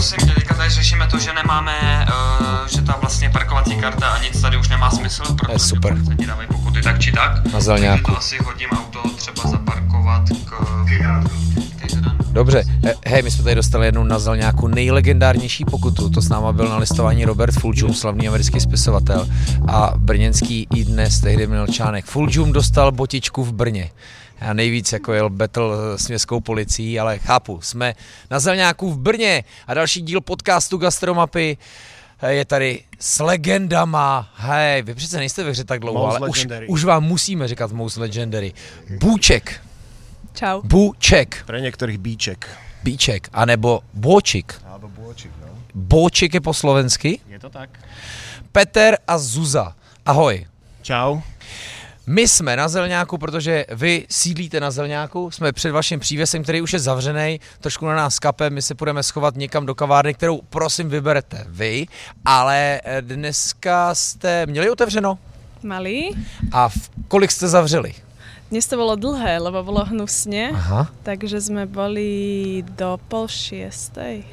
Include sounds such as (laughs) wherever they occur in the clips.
prosím tě, teďka tady řešíme to, že nemáme, uh, že ta vlastně parkovací karta a nic tady už nemá smysl, protože super. policajti dávají pokuty tak či tak. Na Zelňáku. To asi hodím auto třeba zaparkovat k... Dobře, hej, my jsme tady dostali jednu na Zelňáku nejlegendárnější pokutu, to s náma byl na listování Robert Fulčum, slavný americký spisovatel a brněnský i dnes tehdy měl článek. Fulčum dostal botičku v Brně. Já nejvíc jako jel battle s městskou policií, ale chápu, jsme na Zelňáku v Brně a další díl podcastu Gastromapy je tady s legendama. Hej, vy přece nejste ve hře tak dlouho, Most ale už, legendary. už vám musíme říkat Most Legendary. Bůček, Čau. Bůček, Pre niektorých bíček. Bíček, anebo Bôčik. Alebo bôčik, no. Bôčik je po slovensky. Je to tak. Peter a Zuza. Ahoj. Čau. My jsme na Zelňáku, protože vy sídlíte na Zelňáku, jsme před vaším přívěsem, který už je zavřený, trošku na nás kape, my se půjdeme schovat někam do kavárny, kterou prosím vyberete vy, ale eh, dneska jste měli otevřeno Malý. a v kolik jste zavřeli? Dnes to bolo dlhé, lebo bolo hnusne, Aha. takže sme boli do pol šiestej.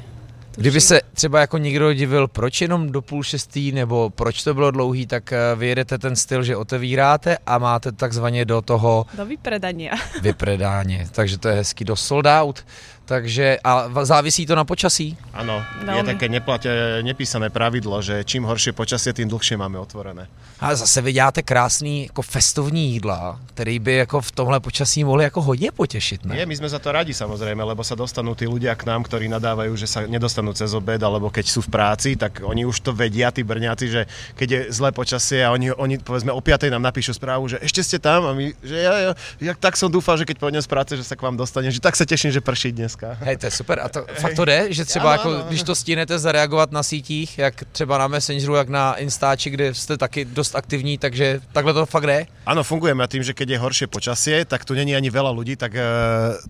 Kdyby se třeba jako někdo divil, proč jenom do půl šestý, nebo proč to bylo dlouhý, tak eh, vy jedete ten styl, že otevíráte a máte takzvaně do toho Do vypredania. vypredáně. Takže to je hezky do sold out. Takže a závisí to na počasí? Áno, je také neplate, nepísané pravidlo, že čím horšie počasie, tým dlhšie máme otvorené. A zase vy děláte krásný jako festovní jídla, který by jako v tomhle počasí mohli jako hodně potěšit, ne? Nie, my sme za to radi samozrejme, lebo sa dostanú tí ľudia k nám, ktorí nadávajú, že sa nedostanú cez obed, alebo keď sú v práci, tak oni už to vedia, tí brňáci, že keď je zlé počasie a oni, oni povedzme o 5 nám napíšu správu, že ešte ste tam a my, že ja, ja, ja tak som dúfal, že keď pôjdem z práce, že sa k vám dostane, že tak sa teším, že prší dneska. Hej, to je super. A to fakt to jde, že třeba Ano, jako, ano. když to stínete zareagovat na sítích, jak třeba na Messengeru, jak na Instači, kde jste taky dost aktivní, takže takhle to fakt jde. Áno, fungujeme a tým, že keď je horšie počasie, tak tu není ani veľa ľudí, tak, e,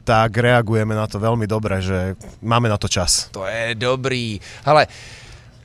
tak reagujeme na to veľmi dobre, že máme na to čas. To je dobrý. Hele,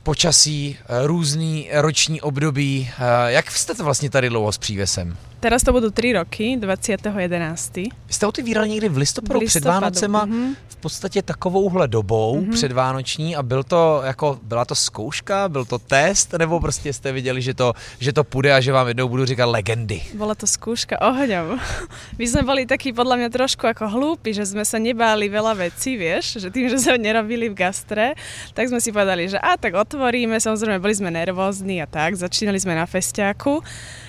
počasí, eh, různý roční období. Eh, Jak jste to vlastně tady dlouho s přívesem? Teraz to budú 3 roky, 20.11. Vy jste otevírali někdy v listopadu, V před listopadu, Vánocema, mhm. v podstatě takovouhle dobou mm-hmm. předvánoční a byl to jako, byla to zkouška, byl to test, nebo prostě jste viděli, že to, že to půjde a že vám jednou budu říkat legendy. Bola to skúška ohňom. (laughs) My sme boli takí podľa mňa trošku ako hlúpi, že sme sa nebáli veľa vecí, vieš, že tým, že sme nerobili v gastre, tak sme si povedali, že a tak otvoríme, samozrejme boli sme nervózni a tak, začínali sme na festiáku,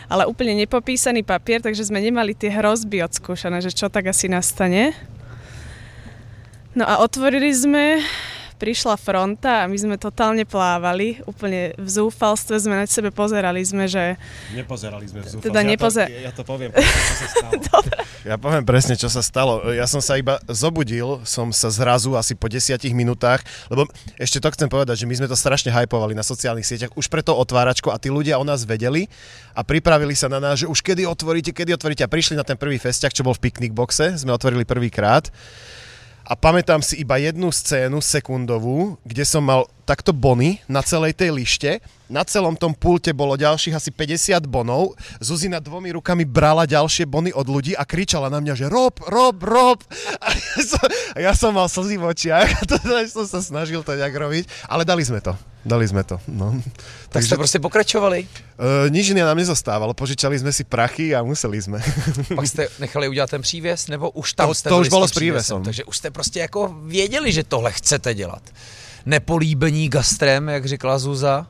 ale úplne nepopísaný papier, takže sme nemali tie hrozby odskúšané, že čo tak asi nastane. No a otvorili sme, prišla fronta a my sme totálne plávali, úplne v zúfalstve sme na sebe pozerali sme, že Nepozerali sme v Teda nepoze- ja, to, ja to poviem presne, čo sa stalo. (laughs) ja poviem presne, čo sa stalo. Ja som sa iba zobudil, som sa zrazu asi po desiatich minútach, lebo ešte to chcem povedať, že my sme to strašne hypovali na sociálnych sieťach, už preto otváračko a tí ľudia o nás vedeli a pripravili sa na nás, že už kedy otvoríte, kedy otvoríte a prišli na ten prvý festiak, čo bol v picnic boxe, sme otvorili prvýkrát. A pamätám si iba jednu scénu sekundovú, kde som mal takto bony na celej tej lište. Na celom tom pulte bolo ďalších asi 50 bonov. Zuzina dvomi rukami brala ďalšie bony od ľudí a kričala na mňa, že rob, rob, rob. A ja som, a ja som mal slzy v očiach (laughs) a to, som sa snažil to nejak robiť. Ale dali sme to. Dali sme to. No. Tak jste prostě pokračovali. Uh, nič iné nám nezostávalo. Požičali sme si prachy a museli sme. (laughs) Pak jste nechali udělat ten přívěs, nebo už tam To- jste to už bylo tím s přívěsem. Takže už jste prostě jako věděli, že tohle chcete dělat. Nepolíbení gastrem, jak říkala Zuza.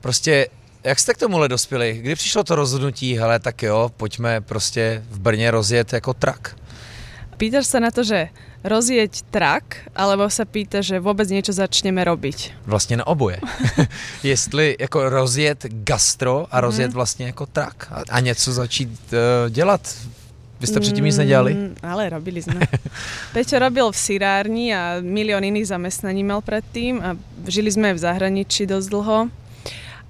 Prostě jak jste k tomuhle dospěli? Kdy přišlo to rozhodnutí, hele, tak jo, pojďme prostě v Brně rozjet jako trak. pýtaš sa na to, že rozjeť trak, alebo sa pýta, že vôbec niečo začneme robiť. Vlastně na oboje. (laughs) Jestli jako rozjet gastro a rozjet vlastně jako trak a, a něco začít uh, dělat. Vy jste předtím nic nedělali? Mm, ale robili sme. (laughs) Peťo robil v sirárni a milión iných zamestnaní mal predtým a žili sme v zahraničí dosť dlho.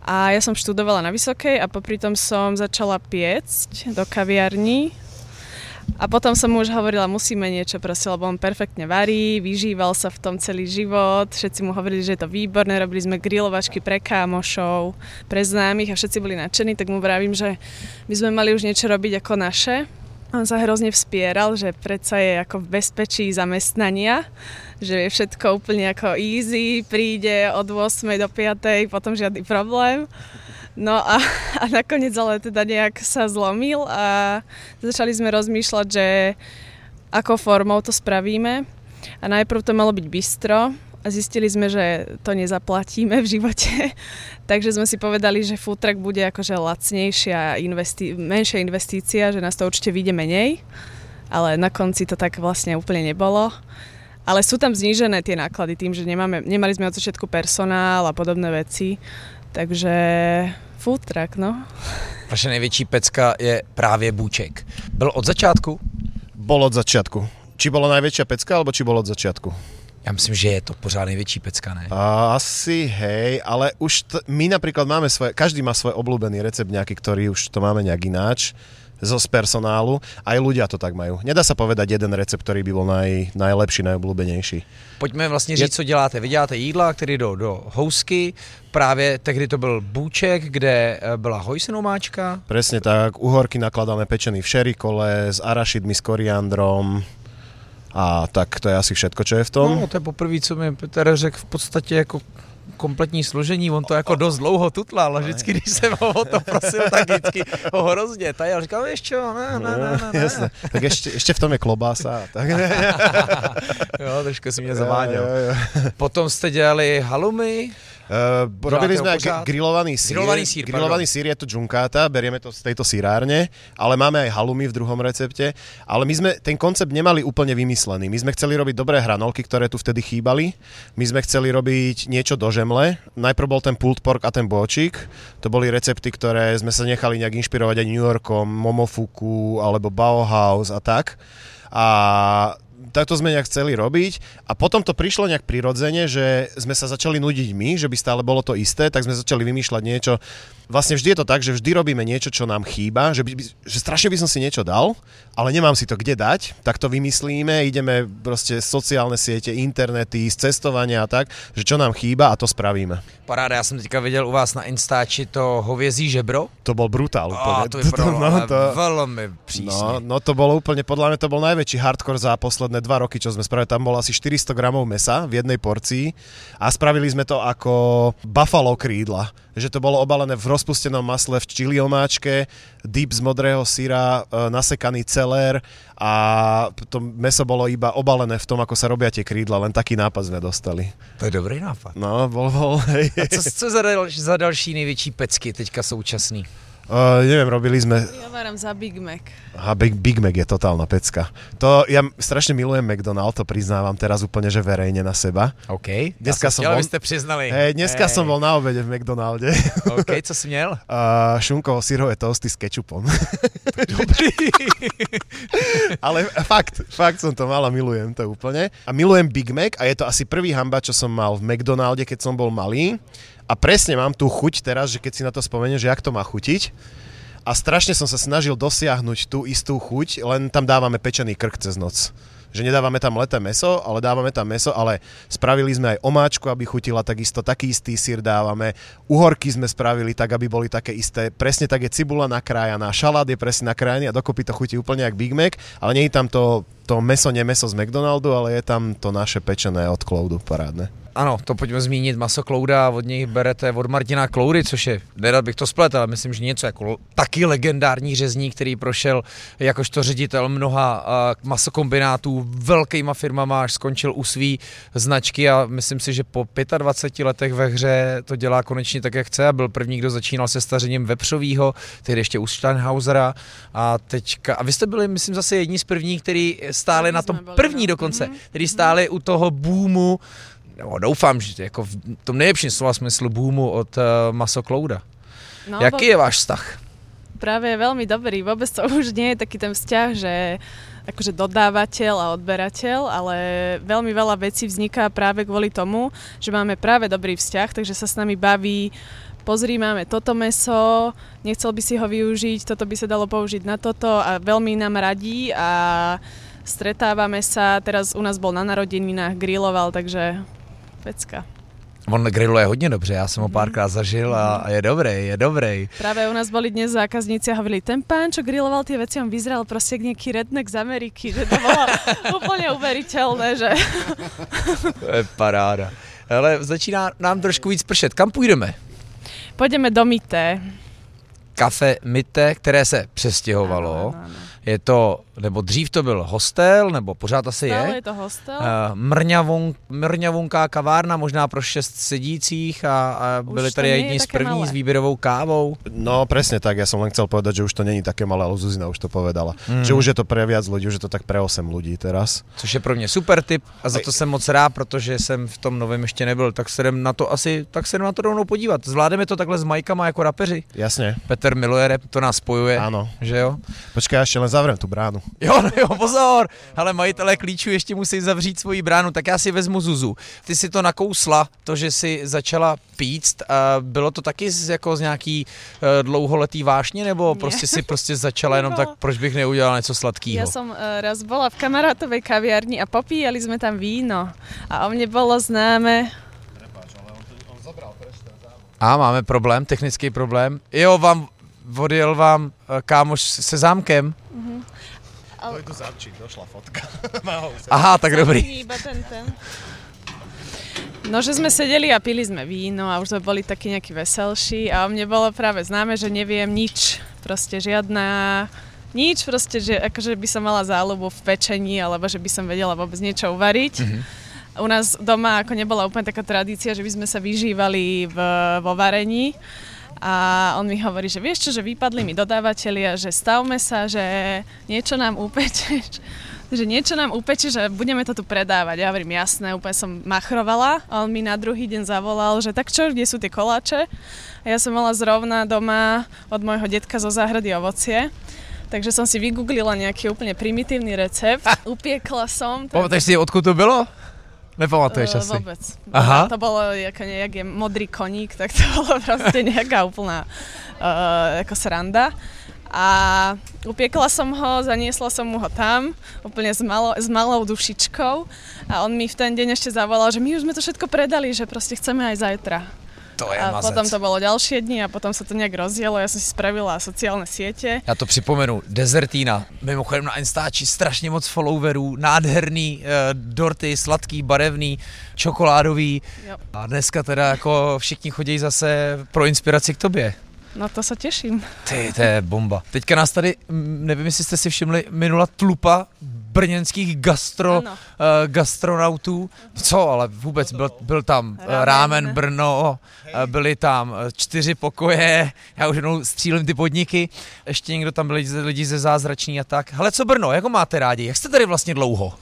A ja som študovala na Vysokej a popri tom som začala piecť do kaviarní. A potom som mu už hovorila, musíme niečo proste, lebo on perfektne varí, vyžíval sa v tom celý život, všetci mu hovorili, že je to výborné, robili sme grilovačky pre kámošov, pre známych a všetci boli nadšení, tak mu vravím, že my sme mali už niečo robiť ako naše. On sa hrozne vspieral, že predsa je ako v bezpečí zamestnania, že je všetko úplne ako easy, príde od 8 do 5, potom žiadny problém. No a, a nakoniec ale teda nejak sa zlomil a začali sme rozmýšľať, že ako formou to spravíme. A najprv to malo byť bistro, a zistili sme, že to nezaplatíme v živote. (laughs) Takže sme si povedali, že food truck bude akože lacnejšia, investi- menšia investícia, že nás to určite vyjde menej. Ale na konci to tak vlastne úplne nebolo. Ale sú tam znížené tie náklady tým, že nemáme, nemali sme od začiatku personál a podobné veci. Takže food truck, no. (laughs) Vaše největší pecka je právě bůček. Byl od začátku? Bol od začiatku. Či bola najväčšia pecka, alebo či bol od začiatku? Já myslím, že je to pořád největší pecka, ne? Asi hej, ale už t- my napríklad máme svoje, každý má svoj obľúbený recept nejaký, ktorý už to máme nejak ináč zo z personálu. Aj ľudia to tak majú. Nedá sa povedať jeden recept, ktorý by bol naj, najlepší, najobľúbenejší. Pojďme vlastně říct, co děláte. Vy děláte jídla, které jdou do housky. Právě tehdy to byl bůček, kde eh, byla hojsenomáčka. Presne tak, uhorky nakladáme pečený v šerikole, s arašidmi, s koriandrom a tak to je asi všetko, čo je v tom. No, to je poprvé, co mi Petr řekl v podstatě jako kompletní složení, on to jako dost dlouho tutlal a vždycky, když jsem ho o to prosil, tak vždycky ho hrozně tajal. Říkal, vieš čo, ne, ne, ne, ne. Tak ešte, ešte v tom je klobása. Tak. (laughs) jo, trošku si mě jo. Potom jste dělali halumy, Uh, robili sme aj grillovaný sír. Grillovaný sír, grillovaný sír je to džunkáta, berieme to z tejto sírárne, ale máme aj halumy v druhom recepte. Ale my sme ten koncept nemali úplne vymyslený. My sme chceli robiť dobré hranolky, ktoré tu vtedy chýbali. My sme chceli robiť niečo do žemle. Najprv bol ten pulled pork a ten bočík. To boli recepty, ktoré sme sa nechali nejak inšpirovať aj New Yorkom, Momofuku alebo Bauhaus a tak. A takto sme nejak chceli robiť a potom to prišlo nejak prirodzene, že sme sa začali nudiť my, že by stále bolo to isté, tak sme začali vymýšľať niečo. Vlastne vždy je to tak, že vždy robíme niečo, čo nám chýba, že, by, že strašne by som si niečo dal, ale nemám si to kde dať, tak to vymyslíme, ideme proste sociálne siete, internety, z cestovania a tak, že čo nám chýba a to spravíme. paráda, já jsem teďka viděl u vás na Instači to hovězí žebro. To bol brutál úplne. A to vypadalo (laughs) no, to, velmi přísně. No, no to bolo úplne, podľa mňa to bol najväčší hardcore za posledné dva roky, čo sme spravili. Tam bolo asi 400 gramov mesa v jednej porcii a spravili sme to ako buffalo krídla. Že to bolo obalené v rozpustenom masle v čili omáčke, dip z modrého syra, e, nasekaný celer a to meso bolo iba obalené v tom, ako sa robia tie krídla. Len taký nápad sme dostali. To je dobrý nápad. No, bol, bol. Hej. A co, co za, dal, za další největší pecky teďka současný? Uh, neviem, robili sme... Ja váram za Big Mac. Aha, Big, Big Mac je totálna pecka. To, ja strašne milujem McDonald, to priznávam teraz úplne, že verejne na seba. OK. Dneska Já som chtěl, bol- abyste přiznali. Hej, dneska Hej. som bol na obede v McDonalde. (laughs) OK, co jsi měl? Uh, (laughs) šunkovo sírové toasty s kečupom. (laughs) Dobrý. Ale fakt, fakt som to mal a milujem to úplne. A milujem Big Mac a je to asi prvý hamba, čo som mal v McDonalde, keď som bol malý. A presne mám tú chuť teraz, že keď si na to spomeniem, že jak to má chutiť. A strašne som sa snažil dosiahnuť tú istú chuť, len tam dávame pečený krk cez noc. Že nedávame tam leté meso, ale dávame tam meso, ale spravili sme aj omáčku, aby chutila takisto, taký istý sír dávame. Uhorky sme spravili tak, aby boli také isté. Presne tak je cibula nakrájaná, šalát je presne nakrájaný a dokopy to chutí úplne jak Big Mac, ale nie je tam to, to meso, nemeso z McDonaldu, ale je tam to naše pečené od Cloudu parádne. Ano, to pojďme zmínit. Maso Klouda od něj berete od Martina Kloudy, což je, nerad bych to splet, ale myslím, že něco jako taky legendární řezník, který prošel jakožto ředitel mnoha uh, masokombinátů velkýma firmama, až skončil u svý značky a myslím si, že po 25 letech ve hře to dělá konečně tak, jak chce a byl první, kdo začínal se stařením vepřovýho, tehdy ještě u Steinhausera a teďka, a vy jste byli, myslím, zase jedni z prvních, který stáli na tom byli, první no. dokonce, Mhm. který stáli u toho boomu nebo doufám, že jako v tom nejlepším slova smyslu boomu od uh, Maso Klouda. No, Jaký je váš vztah? Práve veľmi dobrý. Vôbec to už nie je taký ten vzťah, že akože dodávateľ a odberateľ, ale veľmi veľa vecí vzniká práve kvôli tomu, že máme práve dobrý vzťah, takže sa s nami baví pozri, máme toto meso, nechcel by si ho využiť, toto by sa dalo použiť na toto a veľmi nám radí a stretávame sa, teraz u nás bol na narodeninách, griloval, takže pecka. On grilluje hodně dobře, já jsem ho párkrát zažil a, je dobrý, je dobrý. Práve u nás boli dnes zákazníci a hovorili, ten pán, čo grilloval tie veci, on vyzeral proste jak nejaký redneck z Ameriky, že (laughs) to bolo úplne uveriteľné, že... To je paráda. Ale začíná nám trošku víc pršet. Kam půjdeme? Pôjdeme do Mité. Kafe Mite, které se přestěhovalo. Áno, áno, áno. Je to, nebo dřív to byl hostel, nebo pořád asi Stále je. je to hostel. Uh, mrňavon, mrňavonká kavárna, možná pro šest sedících a, a Už byli tady jedni z první malé. s výběrovou kávou. No presne tak, ja som len chcel povedať, že už to není také malé, ale Zuzina už to povedala. Mm. Že už je to pre viac ľudí, už je to tak pre 8 ľudí teraz. Což je pro mě super tip a za to jsem moc rád, protože jsem v tom novém ještě nebyl, tak se jdem na to asi, tak se jdem na to rovnou podívat. Zvládneme to takhle s majkama jako rapeři. Jasne? Petr miluje rap, to nás spojuje, Áno. že jo? Počkaj, ešte len zavriem tú bránu. (laughs) Jo, no jo, pozor, ale majitelé klíčů ještě musí zavřít svoji bránu, tak já si vezmu Zuzu. Ty si to nakousla, to, že si začala píct, a bylo to taky z, jako z nějaký uh, dlouholetý vášně, nebo Nie. prostě si prostě začala jenom Nebolo. tak, proč bych neudělala něco sladkého? Ja som uh, raz bola v kamarátovej kaviarni a popíjali sme tam víno. A o mne bolo známe, A máme problém, technický problém. Jo, vám odjel vám eh, kámoš se zámkem. Dojdu zavčiť, došla fotka. (laughs) Aha, tak dobrý. Iba ten, ten. No, že sme sedeli a pili sme víno a už sme boli takí nejakí veselší a mne bolo práve známe, že neviem nič, proste žiadna, nič proste, že akože by som mala záľubu v pečení alebo že by som vedela vôbec niečo uvariť. U nás doma ako nebola úplne taká tradícia, že by sme sa vyžívali v, vo varení. A on mi hovorí, že vieš čo, že vypadli mi dodávateľia, že stavme sa, že niečo nám upečeš, (laughs) že niečo nám upeče, že budeme to tu predávať. Ja hovorím, jasné, úplne som machrovala. A on mi na druhý deň zavolal, že tak čo, kde sú tie koláče? A ja som mala zrovna doma od môjho detka zo záhrady ovocie. Takže som si vygooglila nejaký úplne primitívny recept. Upiekla som. Pamatuješ si, odkud to bylo? Nepamatuješ Eh, asi. Vôbec. Aha. To bolo ako nejak je modrý koník, tak to (laughs) bolo proste nejaká úplná uh, ako sranda. A upiekla som ho, zaniesla som mu ho tam, úplne s, malo, s malou dušičkou. A on mi v ten deň ešte zavolal, že my už sme to všetko predali, že proste chceme aj zajtra. To je A mazec. potom to bolo ďalšie dni a potom sa to nejak rozdielo. Ja som si spravila sociálne siete. Já to připomenu, Desertína, mimochodem na Instači strašně moc followerů, nádherný, uh, dorty, sladký, barevný, čokoládový Jo. a dneska teda jako všichni chodí zase pro inspiraci k tobě. No to sa teším. Ty, to je bomba. Teďka nás tady, nevím, jestli jste si všimli, minula tlupa brněnských gastro, uh, gastronautů. Co, ale vůbec byl, byl tam eh, Ramen. Rámen Brno, eh, byly tam čtyři pokoje, já už jednou střílím ty podniky, ještě někdo tam byli lidi, lidi ze zázrační a tak. Hele, co Brno, jak ho máte rádi? Jak jste tady vlastně dlouho?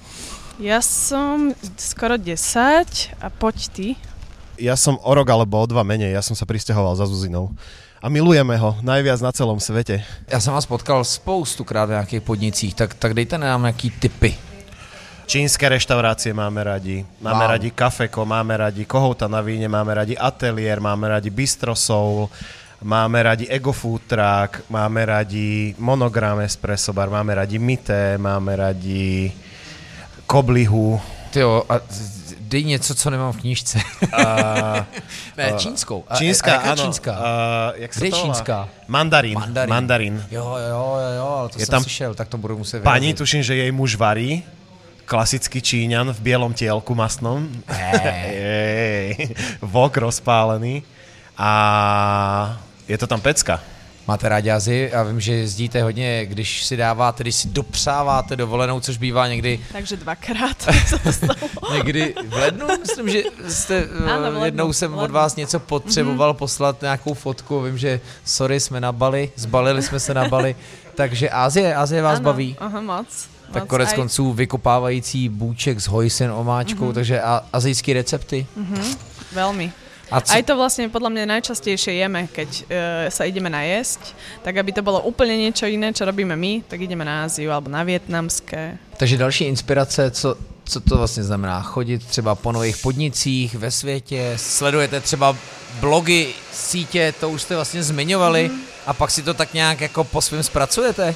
Ja som skoro 10 a poď ty. Ja som o rok alebo o dva menej, ja som sa pristahoval za Zuzinou. A milujeme ho najviac na celom svete. Já jsem vás potkal spoustukrát v nějakých podnicích, tak, tak dejte nám nějaký tipy. Čínske reštaurácie máme radi, máme Wow. radi kafeko, máme radi kohouta na víne, máme radi ateliér, máme radi bistro soul, máme radi ego food truck, máme radi monogram espresso bar, máme radi mité, máme radi koblihu. Ty jo, a dej něco, co nemám v knížce. A, (laughs) ne, čínskou. A jaká áno. čínská? A, jak sa Kde to čínská? Mandarín. Mandarín. Mandarín. Jo, jo, jo, ale to Je jsem tam slyšel, tak to budu muset Pani, vyrazit. tuším, že jej muž varí. Klasický Číňan v bielom tielku masnom. (laughs) Ej, Vok rozpálený. A je to tam pecka. Máte rádi Azii a vím, že jezdíte hodně, když si dáváte, když si dopřáváte dovolenou, což bývá někdy, Takže dvakrát (laughs) někdy v lednu. Myslím, že jste, (laughs) Ano, v ano, lednu, jednou jsem od vás něco potřeboval poslat nějakou fotku. Vím, že sorry, jsme na Bali, zbalili jsme se na Bali. (laughs) Takže Azie, Azie vás Áno, baví. Aha, moc. Tak moc. konec Aj- konců vykopávající bůček s hojsen omáčkou, takže a, azijské recepty. Veľmi. A co, Aj to vlastne podľa mňa najčastejšie jeme, keď e, sa ideme najesť, tak aby to bolo úplne niečo iné, čo robíme my, tak ideme na Áziu alebo na vietnamské. Takže další inspirace, co, co to vlastně znamená? Chodit třeba po nových podnicích ve světě, sledujete třeba blogy, sítě, to už jste vlastně zmiňovali a pak si to tak nějak jako po svém zpracujete?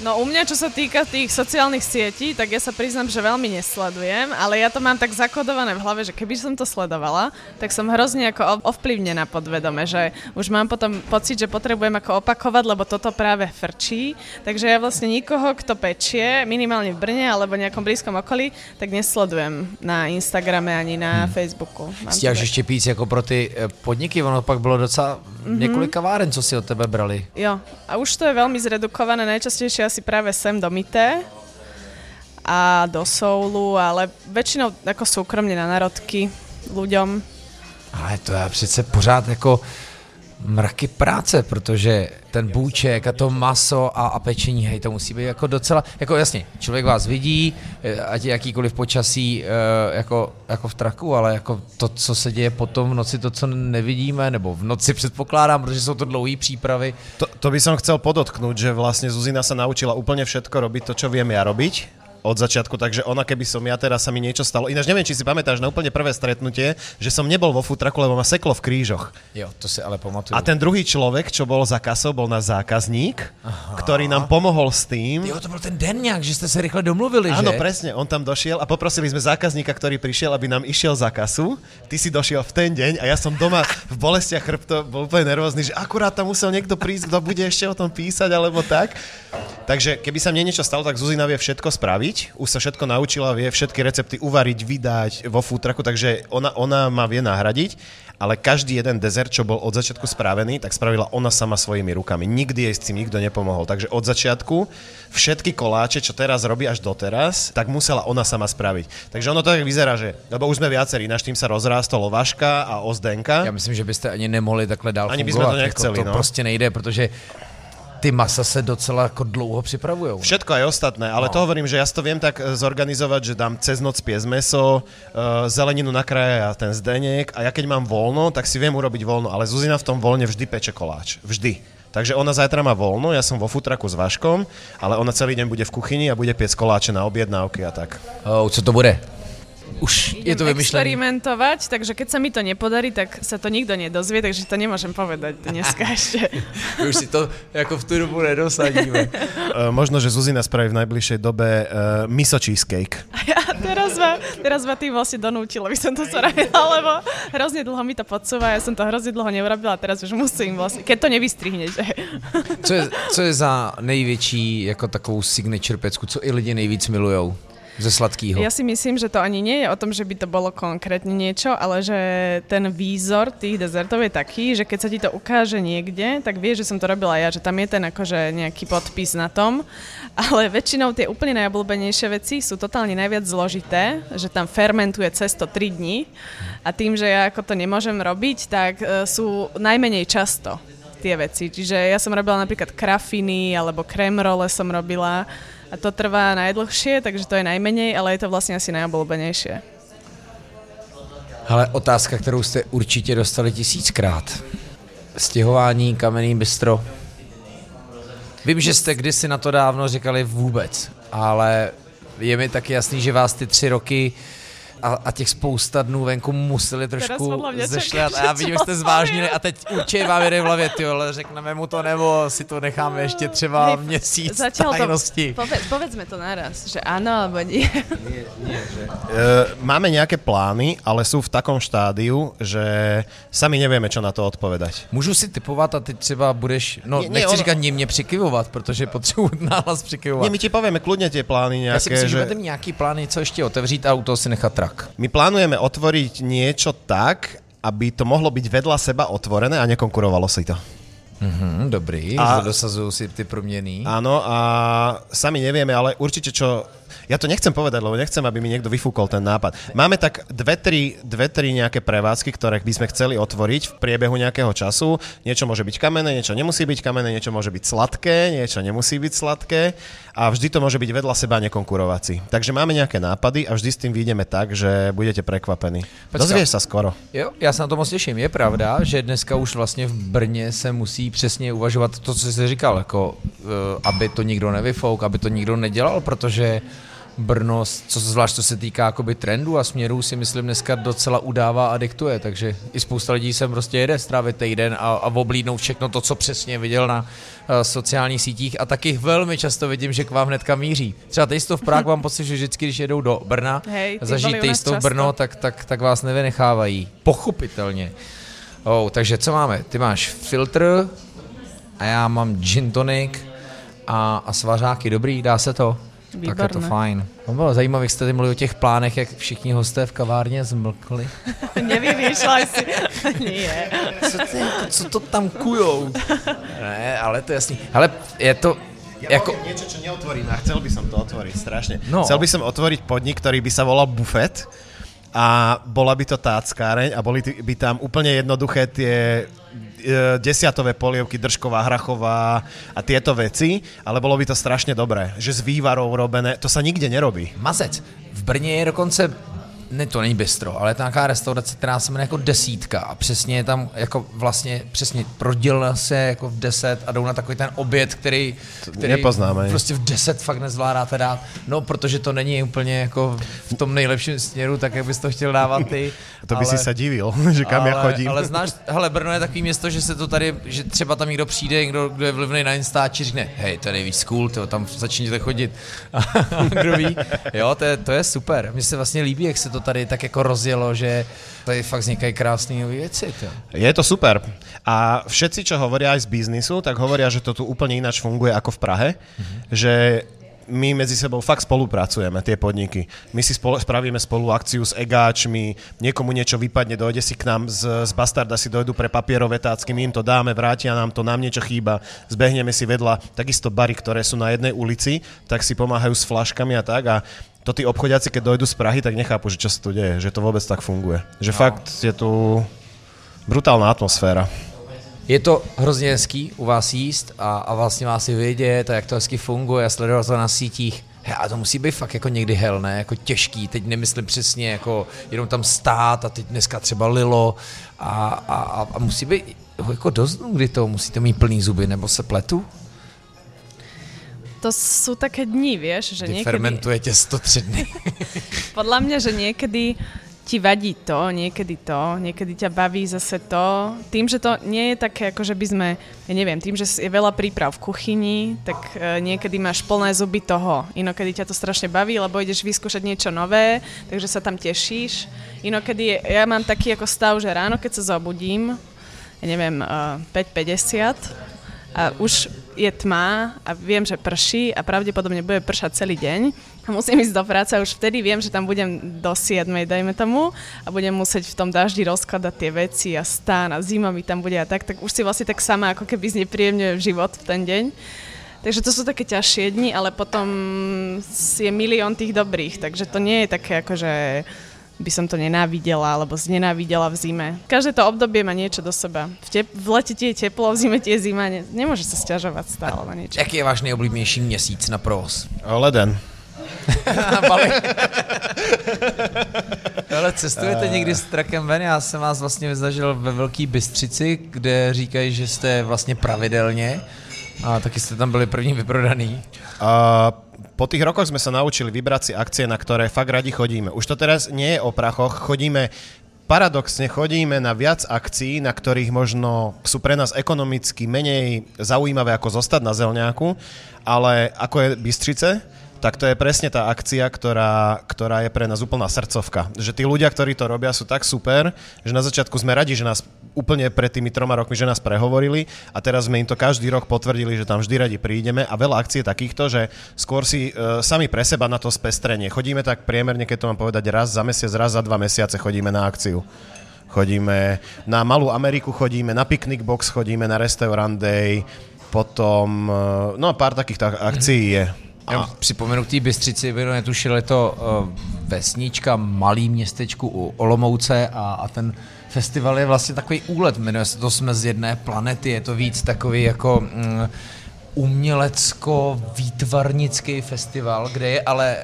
No u mňa, čo sa týka tých sociálnych sietí, tak ja sa priznám, že veľmi nesledujem, ale ja to mám tak zakodované v hlave, že keby som to sledovala, tak som hrozne ako ovplyvnená podvedome, že už mám potom pocit, že potrebujem ako opakovať, lebo toto práve frčí. Takže ja vlastne nikoho, kto pečie, minimálne v Brne alebo nejakom blízkom okolí, tak nesledujem na Instagrame ani na hmm. Facebooku. Stiaž ještě píc jako pro ty eh, podniky, ono pak bylo docela mm-hmm. několik kaváren, co si od tebe brali. Jo, a už to je veľmi zredukované, najčastejšie asi práve sem do Mité a do Soulu, ale väčšinou ako súkromne na narodky ľuďom. Ale to je přece pořád jako mraky práce, protože ten bůček a to maso a, a pečení, hej, to musí být jako docela, jako jasně, člověk vás vidí, eh, ať je jakýkoliv počasí eh, jako, jako v traku, ale jako to, co se děje potom v noci, to, co nevidíme, nebo v noci předpokládám, protože jsou to dlouhé přípravy. To, to by som chcel podotknúť, že vlastne Zuzina sa naučila úplne všetko robiť to, čo viem ja robiť od začiatku, takže ona keby som ja teraz sa mi niečo stalo. Ináč neviem, či si pamätáš na úplne prvé stretnutie, že som nebol vo futraku, lebo ma seklo v krížoch. Jo, to si ale pamatuju. A ten druhý človek, čo bol za kasou, bol náš zákazník, Aha. ktorý nám pomohol s tým. Jo, to bol ten den nejak, že ste sa rýchle domluvili, Áno, že? presne, on tam došiel a poprosili sme zákazníka, ktorý prišiel, aby nám išiel za kasu. Ty si došiel v ten deň a ja som doma v bolestiach chrbto bol úplne nervózny, že akurát tam musel niekto prísť, kto bude ešte o tom písať alebo tak. Takže keby sa mne niečo stalo, tak Zuzina vie všetko spraviť. Už sa všetko naučila, vie všetky recepty uvariť, vydať vo futraku, takže ona, ona ma vie nahradiť, ale každý jeden dezert, čo bol od začiatku spravený, tak spravila ona sama svojimi rukami. Nikdy jej s tým nikto nepomohol. Takže od začiatku všetky koláče, čo teraz robí až doteraz, tak musela ona sama spraviť. Takže ono to tak vyzerá, že, lebo už sme viacerí, náš tým sa rozrástol Vaška a Ozdenka. Já myslím, že byste ani nemohli takhle dál Ani by sme to nechceli, jako to no. prostě nejde, protože ty masa se docela jako dlouho připravují. Všetko aj ostatné, ale No. to hovorím, že ja si to viem tak e, zorganizovať, že dám cez noc pies meso, uh, zeleninu na kraje a ten zdenek a ja keď mám voľno, tak si viem urobiť voľno, ale Zuzina v tom voľne vždy peče koláč. Vždy. Takže ona zajtra má voľno, ja som vo futraku s Vaškom, ale ona celý deň bude v kuchyni a bude piec koláče na objednávky a tak. Oh, co to bude? Už je to vymyšlené. experimentovať, takže keď sa mi to nepodarí, tak sa to nikto nedozvie, takže to nemôžem povedať dneska (laughs) ešte. My už si to jako v tu dobu nedosadíme. Uh, (laughs) možno, že Zuzina spraví v najbližšej dobe uh, miso cheesecake. (laughs) A teraz ma, teraz ma tým vlastne donútil, aby som to spravila, lebo hrozne dlho mi to podsúva, ja som to hrozne dlho neurobila, teraz už musím vlastne, keď to nevystrihnete. Co je, co je za největší jako takovou signature pecku, co i lidi nejvíc milujou ze sladkého? Ja si myslím, že to ani nie je o tom, že by to bolo konkrétne niečo, ale že ten výzor tých dezertov je taký, že keď sa ti to ukáže niekde, tak vieš, že som to robila ja, že tam je ten akože nejaký podpis na tom, ale väčšinou tie úplne najobľúbenejšie veci sú totálne najviac zložité, že tam fermentuje cesto 3 dní a tým, že ja ako to nemôžem robiť, tak e, sú najmenej často tie veci. Čiže ja som robila napríklad krafiny alebo krém role som robila a to trvá najdlhšie, takže to je najmenej, ale je to vlastne asi najobľúbenejšie. Ale otázka, kterou jste určitě dostali tisíckrát. Stěhování, kamenný bistro. Vím, že jste kdysi na to dávno říkali vůbec, ale je mi taky jasný, že vás ty tři roky a, a těch spousta dnů venku museli trošku mě zešlet. čekáš, A já že vidím, že jste zvážnili a teď určitě vám jede v hlavě, ty ale řekneme mu to nebo si to necháme ještě třeba Hej, měsíc Zatiaľ to, tajnosti. poved, povedzme to naraz, že áno alebo nie. Uh, máme nejaké plány, ale sú v takom štádiu, že sami nevieme, čo na to odpovedať. Můžu si typovat a ty třeba budeš, no Nie, nie, nechci ono- říkat mě přikyvovat, protože potřebuji (laughs) náhlas přikyvovat. Nie, my ti povieme kľudne tie plány Já si myslím, že že budete nějaký plán něco ještě otevřít a u toho si nechat trak. my plánujeme otvoriť niečo tak, aby to mohlo byť vedľa seba otvorené a nekonkurovalo si to. Mhm, dobrý, A- dosazujú si ty proměný. A... Áno, a sami nevieme, ale určite čo... Ja to nechcem povedať, lebo nechcem, aby mi niekto vyfúkol ten nápad. Máme tak dve, tri, dve, tri nejaké prevádzky, ktoré by sme chceli otvoriť v priebehu nejakého času. Niečo môže byť kamenné, niečo nemusí byť kamenné, niečo môže byť sladké, niečo nemusí byť sladké a vždy to môže byť vedľa seba nekonkurovací. Takže máme nejaké nápady a vždy s tým vyjdeme tak, že budete prekvapení. Počkaj. Dozvieš sa skoro. Jo, já se na to moc těším. Je pravda, že dneska už vlastně v Brně se musí přesně uvažovat to, co jsi říkal, jako, uh, aby to nikdo nevyfouk, aby to nikdo nedělal, protože Brno, co zvlášť co se týká jakoby trendu a směrů, si myslím dneska docela udává a diktuje, takže i spousta lidí sem prostě jede strávit týden a, a oblídnout všechno to, co přesně viděl na uh, sociálních sítích a taky velmi často vidím, že k vám hnedka míří. Třeba Taste v Prague mám pocit, že vždycky, když jedou do Brna (laughs) Hej, zažít v často. Brno, tak, tak, tak vás nevynechávají. Pochopitelně. Oh, takže co máme? Ty máš filtr a já mám gin tonic a, a svařáky. Dobrý, dá se to? Tak je to Výborné. fajn. No bylo zajímavé, jak jste tady mluvili o těch plánech, jak všichni hosté v kavárně zmlkli. (laughs) Nevymýšľaj si. (laughs) Nie. Co, ty, co to tam kujou? Ne, ale to je jasný. Ale je to, Ja jako, poviem niečo, čo neotvorím a chcel by som to otvoriť strašne. No. Chcel by som otvoriť podnik, ktorý by sa volal Buffet a bola by to táckáreň a boli by tam úplne jednoduché tie desiatové polievky, držková, hrachová a tieto veci, ale bolo by to strašne dobré, že s vývarou robené, to sa nikde nerobí. mazec. V Brně je dokonce ne, to není bistro, ale je to nějaká restaurace, která se jmenuje jako desítka a přesně je tam jako vlastně přesně prodělila se jako v deset a jdou na takový ten oběd, který, který nepoznáme. prostě v deset fakt nezvládáte dát. No, protože to není úplně jako v tom nejlepším směru, tak jak bys to chtěl dávat ty. (laughs) To by ale, si sa divil, (laughs) že kam ale, ja chodím. Ale znáš, hele, Brno je takový město, že se to tady, že třeba tam někdo přijde, někdo, kdo je vlivný na Instači, řekne, hej, to je nejvíc cool, tyjo, tam začněte chodit. (laughs) A kdo ví, jo, to je, to je super. Mně se vlastně líbí, jak se to tady tak jako rozjelo, že tady fakt vznikají krásné věci. Tyjo. Je to super. A všetci, čo hovoria aj z biznisu, tak hovoria, že to tu úplne ináč funguje ako v Prahe. Že my medzi sebou fakt spolupracujeme, tie podniky. My si spolu, spravíme spolu akciu s egáčmi, niekomu niečo vypadne, dojde si k nám z, z Bastarda, si dojdu pre papierové tácky, my im to dáme, vrátia nám to, nám niečo chýba, zbehneme si vedľa, takisto bary, ktoré sú na jednej ulici, tak si pomáhajú s flaškami a tak a to tí obchodiaci, keď dojdu z Prahy, tak nechápu, že čo sa tu deje, že to vôbec tak funguje. Že no. fakt je tu brutálna atmosféra. Je to hrozně hezký u vás jíst a, a vlastně vás i vidět a jak to hezky funguje a sledovat to na sítích. He, a to musí být fakt jako někdy hell, ne? Jako těžký, teď nemyslím přesně, jako jenom tam stát a teď dneska třeba lilo a, a, a, a musí být jako dost kdy to musíte mít plný zuby, nebo se pletu? To sú také dni, vieš, že Kdy niekedy... fermentuje těsto tři dny. (laughs) Podľa mňa, že niekedy ti vadí to, niekedy to, niekedy ťa baví zase to. Tým, že to nie je také, ako že by sme, ja neviem, tým, že je veľa príprav v kuchyni, tak e, niekedy máš plné zuby toho. Inokedy ťa to strašne baví, lebo ideš vyskúšať niečo nové, takže sa tam tešíš. Inokedy ja mám taký ako stav, že ráno, keď sa zobudím, ja neviem, e, 5.50 a už je tma a viem, že prší a pravdepodobne bude pršať celý deň a musím ísť do práce a už vtedy viem, že tam budem do 7, dajme tomu, a budem musieť v tom daždi rozkladať tie veci a stán a zima mi tam bude a tak, tak už si vlastne tak sama ako keby znepríjemňujem život v ten deň. Takže to sú také ťažšie dni, ale potom je milión tých dobrých, takže to nie je také ako, že by som to nenávidela alebo znenávidela v zime. Každé to obdobie má niečo do seba. V, tep- v lete ti je teplo, v zime ti je zima. Ne- nemôže sa sťažovať stále na niečo. Jaký je váš nejoblíbenější měsíc na provoz? Leden. (laughs) (laughs) Ale cestujete někdy s trakem ven? Já jsem vás vlastně zažil ve Velký Bystřici, kde říkají, že jste vlastně pravidelně a taky jste tam byli první vyprodaný. A po tých rokoch sme sa naučili vybrať si akcie, na ktoré fakt radi chodíme. Už to teraz nie je o prachoch, chodíme paradoxne chodíme na viac akcií, na ktorých možno sú pre nás ekonomicky menej zaujímavé ako zostať na zelňáku, ale ako je Bystrice, tak to je presne tá akcia, ktorá, ktorá je pre nás úplná srdcovka. Že tí ľudia, ktorí to robia, sú tak super, že na začiatku sme radi, že nás úplne pred tými troma rokmi, že nás prehovorili a teraz sme im to každý rok potvrdili, že tam vždy radi prídeme a veľa akcií takýchto, že skôr si e, sami pre seba na to spestrenie. Chodíme tak priemerne, keď to mám povedať, raz za mesiac, raz za dva mesiace chodíme na akciu. Chodíme na Malú Ameriku, chodíme na Picnic Box, chodíme na Restaurant Day, potom, e, no pár takých tak akcií je. Já připomenu k té Bystřici, kdo netušil, je to uh, vesnička, malý městečku u Olomouce a, a ten festival je vlastně takový úlet, jmenuje se to Jsme z jedné planety, je to víc takový jako mm, umělecko-výtvarnický festival, kde je ale uh,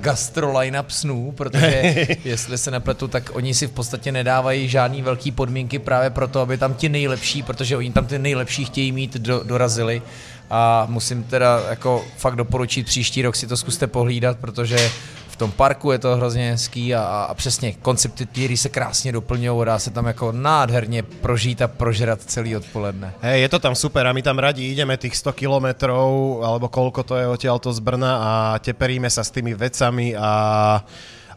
gastro line-up snů, protože (laughs) jestli se nepletu, tak oni si v podstatě nedávají žádný velký podmínky právě proto, aby tam ti nejlepší, protože oni tam ty nejlepší chtějí mít, do, dorazili. A musím teda jako fakt doporučit příští rok si to zkuste pohlídat, protože tom parku je to hrozně hezký a, a přesně koncepty týry se krásně doplňují, dá se tam jako nádherně prožít a prožrat celý odpoledne. Hej, je to tam super a my tam radi ideme tých 100 kilometrov, alebo koľko to je odtiaľto z Brna a teperíme sa s tými vecami a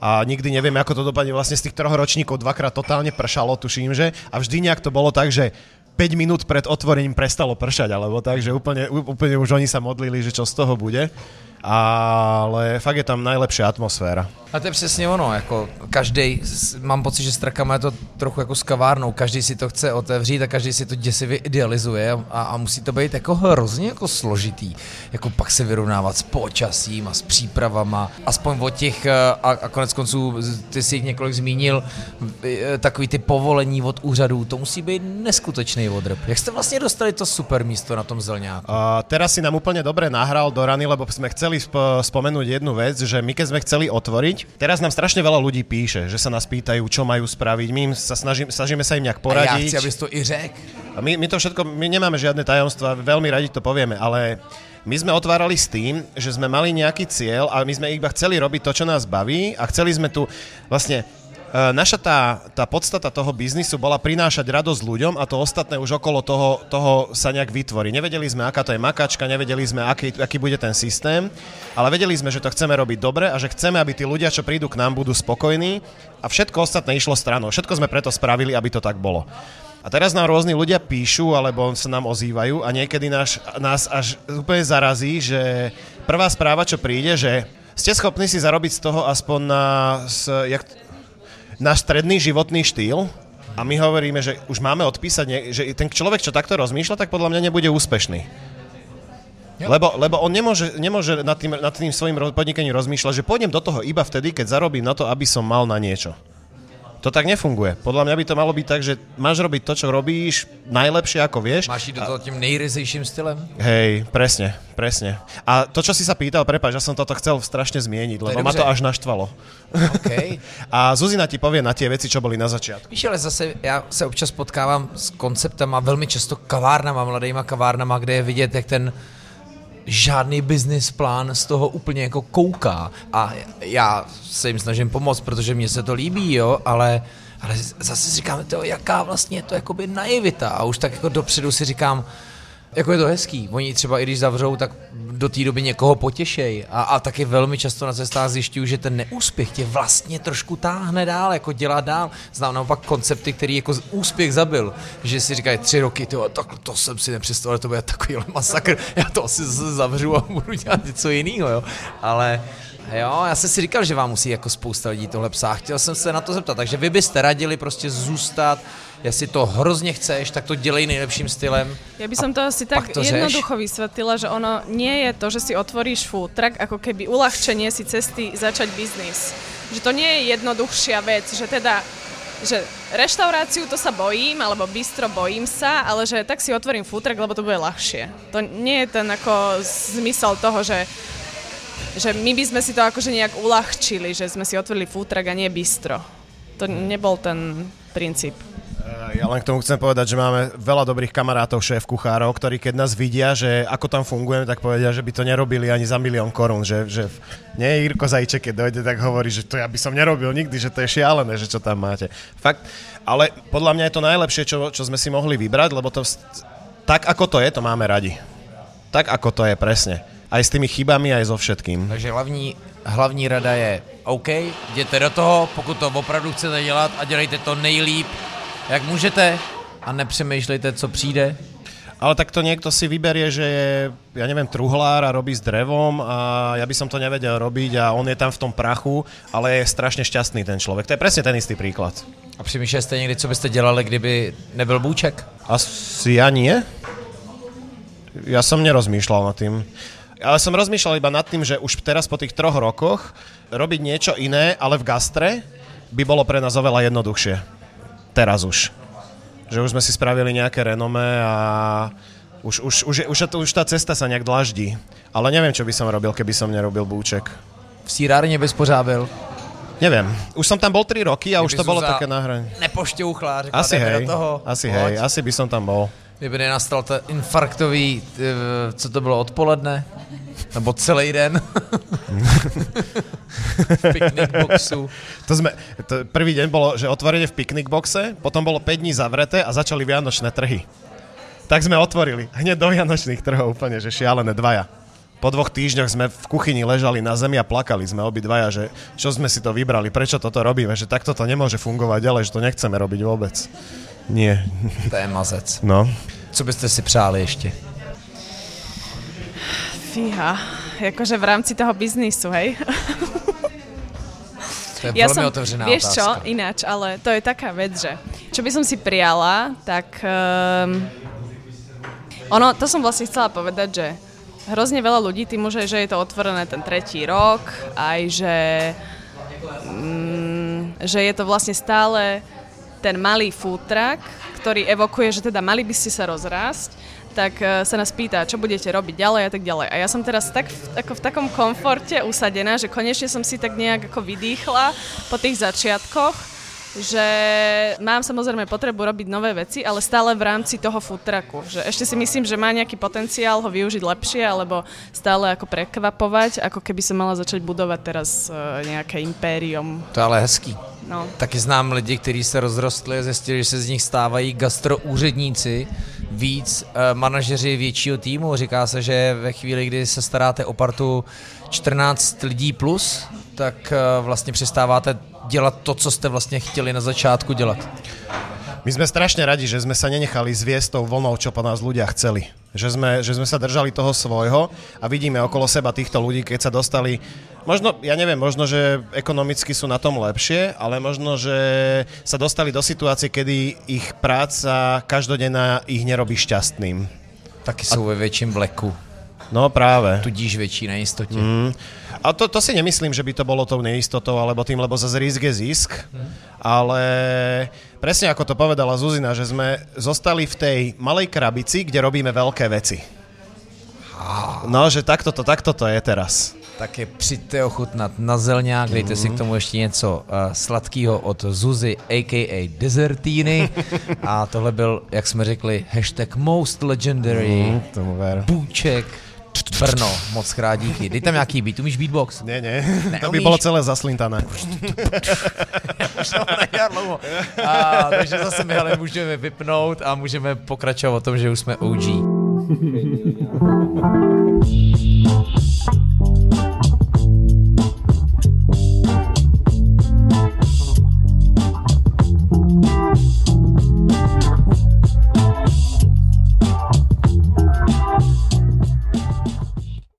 a nikdy nevieme, ako to dopadne vlastne z tých troch ročníkov dvakrát totálne pršalo, tuším, že a vždy nejak to bolo tak, že 5 minút pred otvorením prestalo pršať, alebo tak, že úplne, úplne už oni sa modlili, že čo z toho bude ale fakt je tam najlepšia atmosféra. A to je přesně ono, jako každý, mám pocit, že s trakama je to trochu jako s kavárnou, každý si to chce otevřít a každý si to děsivě idealizuje a, a musí to být jako hrozně jako složitý, jako pak se vyrovnávat s počasím a s přípravama, aspoň o těch, eh, a, a konec konců, ty si jich několik zmínil, eh, takový ty povolení od úřadů, to musí být neskutečný odrb. Jak jste vlastně dostali to super místo na tom zelňáku? Uh, teraz si nám úplně dobře nahral do rany, lebo jsme chceli sp- spomenúť jednu vec, že my keď sme chceli otvoriť, Teraz nám strašne veľa ľudí píše, že sa nás pýtajú, čo majú spraviť. My sa snažím, snažíme sa im nejak poradiť. A ja chci, aby to i řek. A my, my to všetko, my nemáme žiadne tajomstva, veľmi radi to povieme, ale my sme otvárali s tým, že sme mali nejaký cieľ a my sme iba chceli robiť to, čo nás baví a chceli sme tu vlastne naša tá, tá podstata toho biznisu bola prinášať radosť ľuďom a to ostatné už okolo toho, toho sa nejak vytvorí. Nevedeli sme, aká to je makačka, nevedeli sme, aký, aký bude ten systém, ale vedeli sme, že to chceme robiť dobre a že chceme, aby tí ľudia, čo prídu k nám, budú spokojní a všetko ostatné išlo stranou. Všetko sme preto spravili, aby to tak bolo. A teraz nám rôzni ľudia píšu, alebo sa nám ozývajú a niekedy nás, nás až úplne zarazí, že prvá správa, čo príde, že ste schopní si zarobiť z toho aspoň na, s, jak, náš stredný životný štýl a my hovoríme, že už máme odpísať, že ten človek, čo takto rozmýšľa, tak podľa mňa nebude úspešný. Lebo, lebo on nemôže, nemôže nad, tým, nad tým svojim podnikaním rozmýšľať, že pôjdem do toho iba vtedy, keď zarobím na to, aby som mal na niečo. To tak nefunguje. Podľa mňa by to malo byť tak, že máš robiť to, čo robíš najlepšie, ako vieš. Máš ísť do toho tým nejryzejším stylem? Hej, presne, presne. A to, čo si sa pýtal, prepáč, ja som toto chcel strašne zmieniť, lebo ma to až naštvalo. Okay. (laughs) a Zuzina ti povie na tie veci, čo boli na začiatku. Víš, ale zase já se občas potkávám s konceptama, velmi často kavárnama, mladýma kavárnama, kde je vidět, jak ten žádný business plán z toho úplně jako kouká. A já se jim snažím pomoct, protože mně se to líbí, jo, ale ale zase říkám, to jaká vlastně je to jakoby naivita. A už tak jako dopředu si říkám, jako je to hezký. Oni třeba i když zavřou, tak do té doby někoho potěšej. A, a taky velmi často na cestách zjišťuju, že ten neúspěch tě vlastně trošku táhne dál, jako dělá dál. Znám naopak koncepty, který jako úspěch zabil. Že si říkají tři roky, tyjo, tak to jsem si nepředstavil, to bude takový (laughs) masakr. Já to asi zavřu a budu dělat něco jiného, jo. Ale Jo, já jsem si říkal, že vám musí jako spousta lidí tohle psát. Chtěl jsem se na to zeptat, takže vy byste radili prostě zůstat jestli to hrozně chceš, tak to dělej nejlepším stylem. Ja by som to asi tak to jednoducho řeš. vysvetlila, že ono nie je to, že si otvoríš food truck, ako keby uľahčenie si cesty začať biznis. Že to nie je jednoduchšia vec, že teda že reštauráciu to sa bojím, alebo bistro bojím sa, ale že tak si otvorím truck, lebo to bude ľahšie. To nie je ten ako zmysel toho, že že my by sme si to akože nejak uľahčili, že sme si otvorili truck a nie bistro. To nebol ten princíp. Ja len k tomu chcem povedať, že máme veľa dobrých kamarátov, šéf kuchárov, ktorí keď nás vidia, že ako tam fungujeme, tak povedia, že by to nerobili ani za milión korún. Že, že nie Jirko Zajček, keď dojde, tak hovorí, že to ja by som nerobil nikdy, že to je šialené, že čo tam máte. Fakt, ale podľa mňa je to najlepšie, čo, čo sme si mohli vybrať, lebo to tak ako to je, to máme radi. Tak ako to je, presne. Aj s tými chybami, aj so všetkým. Takže hlavní, hlavní rada je OK, jděte do toho, pokud to opravdu chcete dělat a dělejte to nejlíp, jak můžete a nepřemýšlejte, co přijde. Ale tak to niekto si vyberie, že je, ja neviem, truhlár a robí s drevom a ja by som to nevedel robiť a on je tam v tom prachu, ale je strašne šťastný ten človek. To je presne ten istý príklad. A přemýšleli jste někdy, co byste dělali, kdyby nebyl Bůček? Asi ja nie. Ja som nerozmýšľal nad tým. Ale som rozmýšľal iba nad tým, že už teraz po tých troch rokoch robiť niečo iné, ale v gastre by bolo pre nás oveľa jednoduchšie teraz už. Že už sme si spravili nejaké renome a Už, už, už, už, už tá cesta sa nejak dlaždí. Ale neviem, čo by som robil, keby som nerobil búček. V sírárně bys pořábil? Neviem. Už som tam bol 3 roky a už to bolo také na hraní. Nepošťouchla, řekla, Asi hej, do toho. asi Pojď. hej, asi by som tam bol. Kdyby nenastal ten infarktový, eh, co to bylo, odpoledne? Nebo celý den? v boxu. To sme, to prvý deň bolo, že otvorenie v piknik boxe, potom bolo 5 dní zavreté a začali vianočné trhy. Tak sme otvorili. Hneď do vianočných trhov úplne, že šialené dvaja. Po dvoch týždňoch sme v kuchyni ležali na zemi a plakali sme obidvaja, že čo sme si to vybrali, prečo toto robíme, že takto to nemôže fungovať ďalej, že to nechceme robiť vôbec. Nie. To je mazec. No. Co byste si přáli ještě? Fíha, akože v rámci toho biznisu, hej? To je velmi otevřená vieš otázka. čo, ináč, ale to je taká vec, že čo by som si prijala, tak um, ono, to som vlastne chcela povedať, že hrozne veľa ľudí tým môže, že je to otvorené ten tretí rok, aj že, mm, že je to vlastne stále ten malý food truck, ktorý evokuje, že teda mali by ste sa rozrásť, tak eh, sa nás pýta, čo budete robiť ďalej a tak ďalej. A ja som teraz tak, ako v takom komforte usadená, že konečne som si tak nejak ako vydýchla po tých začiatkoch, že mám samozrejme potrebu robiť nové veci, ale stále v rámci toho food trucku. Že ešte si myslím, že má nejaký potenciál ho využiť lepšie, alebo stále ako prekvapovať, ako keby som mala začať budovať teraz eh, nejaké impérium. To je ale hezký. No. Taky znám lidi, kteří se rozrostli a zjistili, že se z nich stávají gastroúředníci, víc eh, manažeři většího týmu. Říká se, že ve chvíli, kdy se staráte o partu 14 lidí plus, tak eh, vlastně přestáváte dělat to, co jste vlastně chtěli na začátku dělat. My sme strašne radi, že sme sa nenechali zviesť tou vlnou, čo po nás ľudia chceli. Že sme, že sme sa držali toho svojho a vidíme okolo seba týchto ľudí, keď sa dostali, možno, ja neviem, možno, že ekonomicky sú na tom lepšie, ale možno, že sa dostali do situácie, kedy ich práca každodenná ich nerobí šťastným. Taky jsou ve větším vleku, No práve. tudíž větší nejistotě. Mm. A to, to si nemyslím, že by to bolo tou neistotou alebo tým, lebo zase risk je zisk, ale presne ako to povedala Zuzina, že sme zostali v tej malej krabici, kde robíme veľké veci. No, že takto to, takto to je teraz. Tak je přijďte ochutnat na zelňák, dejte si k tomu ještě něco uh, sladkého od Zuzy, a.k.a. Desertini. A tohle byl, jak jsme řekli, hashtag most legendary, Mm, tomu ver. Bůček, Brno, moc krát díky. Dej tam nějaký beat, umíš beatbox? Nie, nie, to by Neumíš? bolo celé zaslintané. (laughs) Už dlouho. A, takže zase my ale můžeme vypnout a můžeme pokračovat o tom, že už jsme OG.